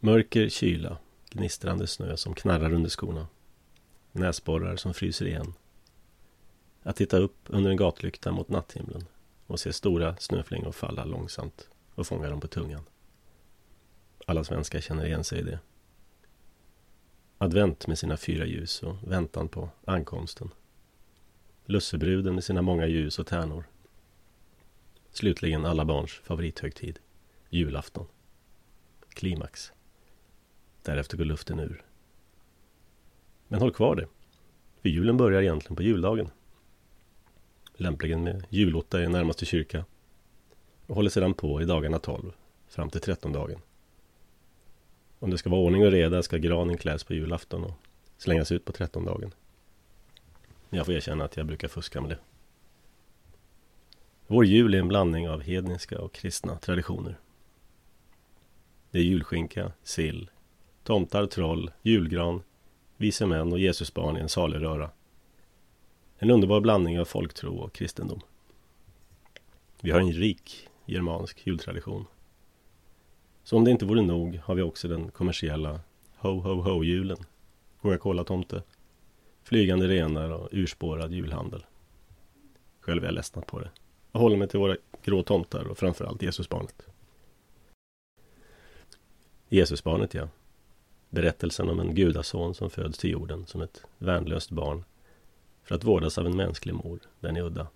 Mörker kyla, gnistrande snö som knarrar under skorna. Näsborrar som fryser igen. Att titta upp under en gatlykta mot natthimlen och se stora snöflingor falla långsamt och fånga dem på tungan. Alla svenskar känner igen sig i det. Advent med sina fyra ljus och väntan på ankomsten. Lussebruden med sina många ljus och tärnor. Slutligen alla barns favorithögtid, julafton. Klimax. Därefter går luften ur. Men håll kvar det. För julen börjar egentligen på juldagen. Lämpligen med julotta i närmaste kyrka. Och håller sedan på i dagarna 12 fram till trettondagen. Om det ska vara ordning och reda ska granen kläs på julafton och slängas ut på trettondagen. Jag får erkänna att jag brukar fuska med det. Vår jul är en blandning av hedniska och kristna traditioner. Det är julskinka, sill, tomtar, troll, julgran, vise män och Jesusbarn i en salig röra. En underbar blandning av folktro och kristendom. Vi har en rik germansk jultradition. Så om det inte vore nog har vi också den kommersiella Ho Ho Ho-julen, Coca-Cola-tomte, flygande renar och urspårad julhandel. Själv är jag ledsnat på det. Jag håller mig till våra grå tomtar och framförallt Jesusbarnet. Jesusbarnet, ja. Berättelsen om en gudason som föds till jorden som ett värnlöst barn för att vårdas av en mänsklig mor, den är udda.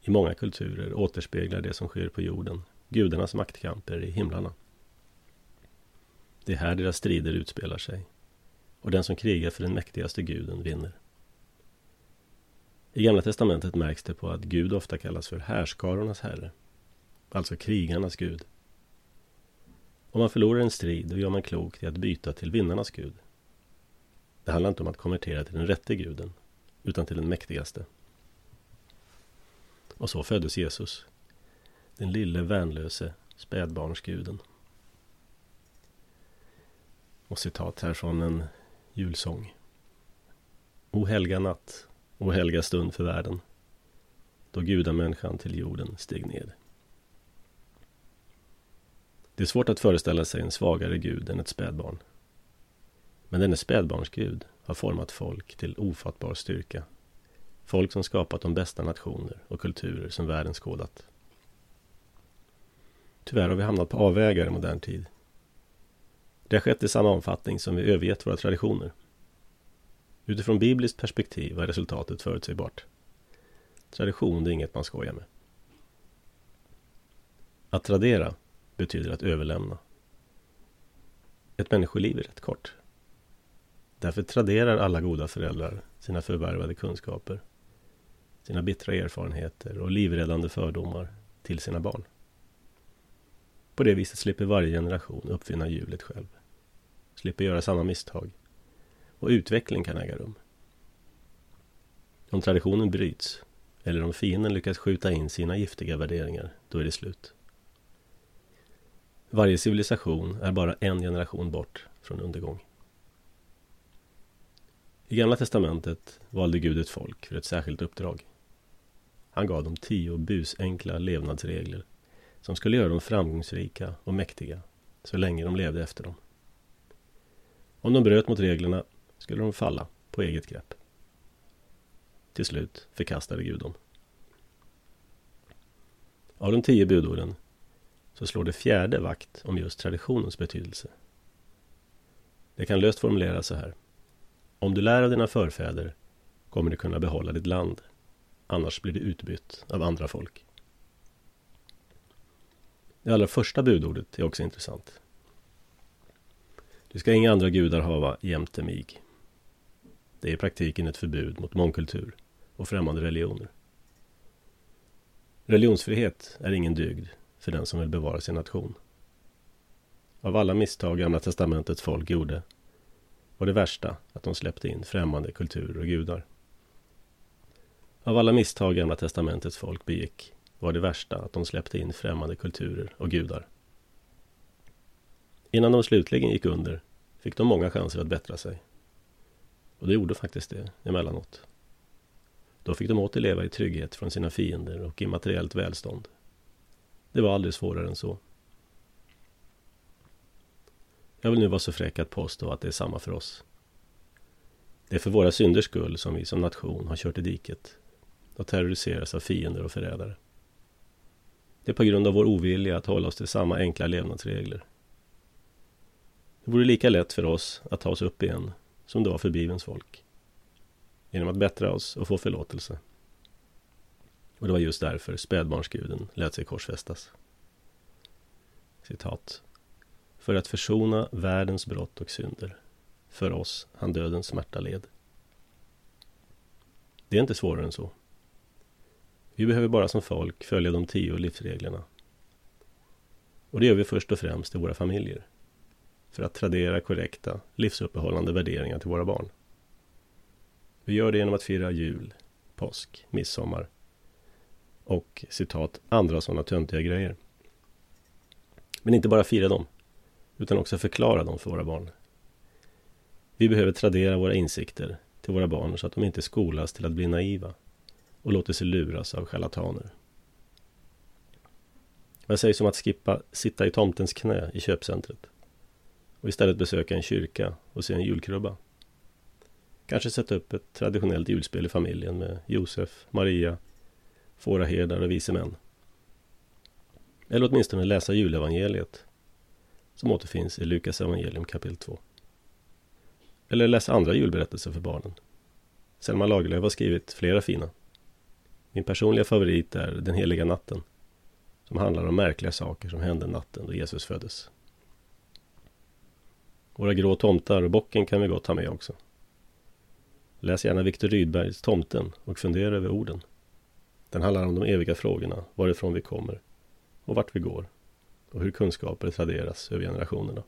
I många kulturer återspeglar det som sker på jorden gudarnas maktkamper i himlarna. Det är här deras strider utspelar sig och den som krigar för den mäktigaste guden vinner. I Gamla Testamentet märks det på att Gud ofta kallas för härskarornas herre, alltså krigarnas gud. Om man förlorar en strid, då gör man klokt i att byta till vinnarnas gud. Det handlar inte om att konvertera till den rätte guden, utan till den mäktigaste. Och så föddes Jesus, den lille värnlöse spädbarnsguden. Och citat här från en julsång. O helga natt, o helga stund för världen, då gudamänniskan till jorden steg ned. Det är svårt att föreställa sig en svagare gud än ett spädbarn. Men denne spädbarnsgud har format folk till ofattbar styrka. Folk som skapat de bästa nationer och kulturer som världen skådat. Tyvärr har vi hamnat på avvägar i modern tid. Det har skett i samma omfattning som vi övergett våra traditioner. Utifrån bibliskt perspektiv är resultatet förutsägbart. Tradition är inget man skojar med. Att tradera betyder att överlämna. Ett människoliv är rätt kort. Därför traderar alla goda föräldrar sina förvärvade kunskaper, sina bittra erfarenheter och livräddande fördomar till sina barn. På det viset slipper varje generation uppfinna hjulet själv. Slipper göra samma misstag. Och utveckling kan äga rum. Om traditionen bryts, eller om fienden lyckas skjuta in sina giftiga värderingar, då är det slut. Varje civilisation är bara en generation bort från undergång. I Gamla Testamentet valde Gud ett folk för ett särskilt uppdrag. Han gav dem tio busenkla levnadsregler som skulle göra dem framgångsrika och mäktiga så länge de levde efter dem. Om de bröt mot reglerna skulle de falla på eget grepp. Till slut förkastade Gud dem. Av de tio budorden så slår det fjärde vakt om just traditionens betydelse. Det kan löst formuleras så här. Om du lär av dina förfäder kommer du kunna behålla ditt land. Annars blir du utbytt av andra folk. Det allra första budordet är också intressant. Du ska inga andra gudar hava jämte mig. Det är i praktiken ett förbud mot mångkultur och främmande religioner. Religionsfrihet är ingen dygd för den som vill bevara sin nation. Av alla misstag Gamla Testamentets folk gjorde var det värsta att de släppte in främmande kulturer och gudar. Av alla misstag Gamla Testamentets folk begick var det värsta att de släppte in främmande kulturer och gudar. Innan de slutligen gick under fick de många chanser att bättra sig. Och det gjorde faktiskt det emellanåt. Då fick de åter leva i trygghet från sina fiender och i materiellt välstånd. Det var aldrig svårare än så. Jag vill nu vara så fräck att påstå att det är samma för oss. Det är för våra synders skull som vi som nation har kört i diket och terroriseras av fiender och förrädare. Det är på grund av vår ovilja att hålla oss till samma enkla levnadsregler. Det vore lika lätt för oss att ta oss upp igen som det var för Bibelns folk. Genom att bättra oss och få förlåtelse. Och det var just därför spädbarnsguden lät sig korsfästas. Citat. För att försona världens brott och synder. För oss han dödens smärta led. Det är inte svårare än så. Vi behöver bara som folk följa de tio livsreglerna. Och det gör vi först och främst i våra familjer. För att tradera korrekta, livsuppehållande värderingar till våra barn. Vi gör det genom att fira jul, påsk, midsommar och citat andra sådana töntiga grejer. Men inte bara fira dem, utan också förklara dem för våra barn. Vi behöver tradera våra insikter till våra barn så att de inte skolas till att bli naiva och låter sig luras av charlataner. Vad sägs om att skippa sitta i tomtens knä i köpcentret och istället besöka en kyrka och se en julkrubba? Kanske sätta upp ett traditionellt julspel i familjen med Josef, Maria, fåraherdar och vise män. Eller åtminstone läsa julevangeliet som återfinns i Lukas evangelium kapitel 2. Eller läsa andra julberättelser för barnen. Selma Lagerlöf har skrivit flera fina. Min personliga favorit är Den heliga natten som handlar om märkliga saker som hände natten då Jesus föddes. Våra grå tomtar och bocken kan vi gott ha med också. Läs gärna Viktor Rydbergs Tomten och fundera över orden. Den handlar om de eviga frågorna, varifrån vi kommer och vart vi går och hur kunskaper traderas över generationerna.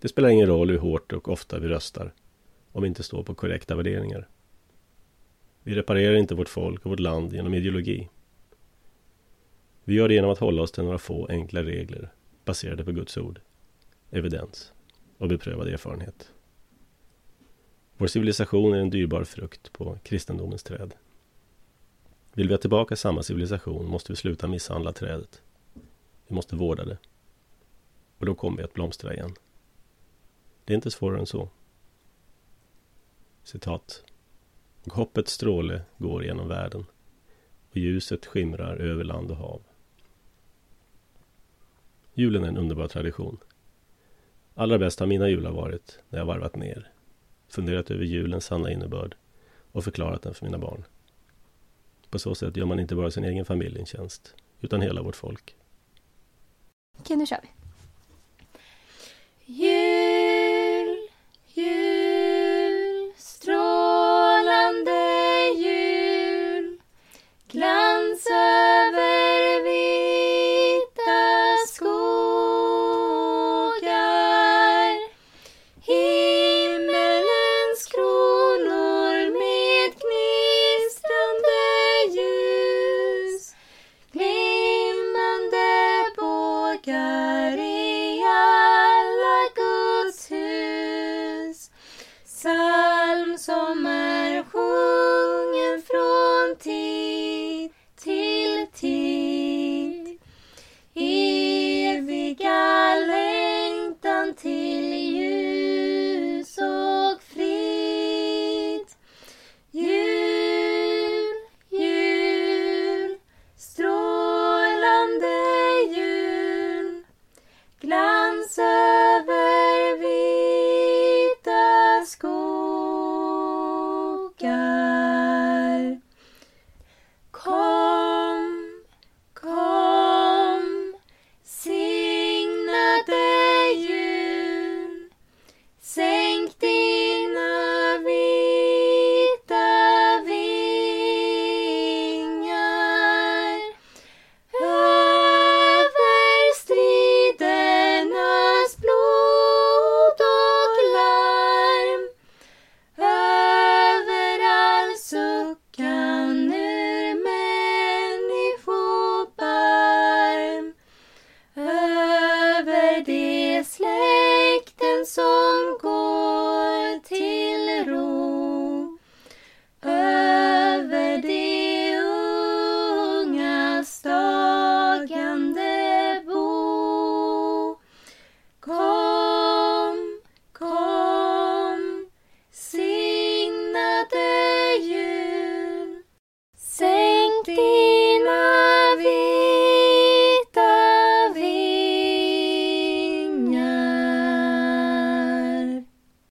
Det spelar ingen roll hur hårt och ofta vi röstar om vi inte står på korrekta värderingar. Vi reparerar inte vårt folk och vårt land genom ideologi. Vi gör det genom att hålla oss till några få enkla regler baserade på Guds ord, evidens och beprövad erfarenhet. Vår civilisation är en dyrbar frukt på kristendomens träd. Vill vi ha tillbaka samma civilisation måste vi sluta misshandla trädet. Vi måste vårda det. Och då kommer vi att blomstra igen. Det är inte svårare än så. Citat. Och hoppets stråle går genom världen och ljuset skimrar över land och hav. Julen är en underbar tradition. Allra bäst har mina jular varit när jag varvat ner, funderat över julens sanna innebörd och förklarat den för mina barn. På så sätt gör man inte bara sin egen familj en tjänst, utan hela vårt folk. Okej, nu kör vi. Jul,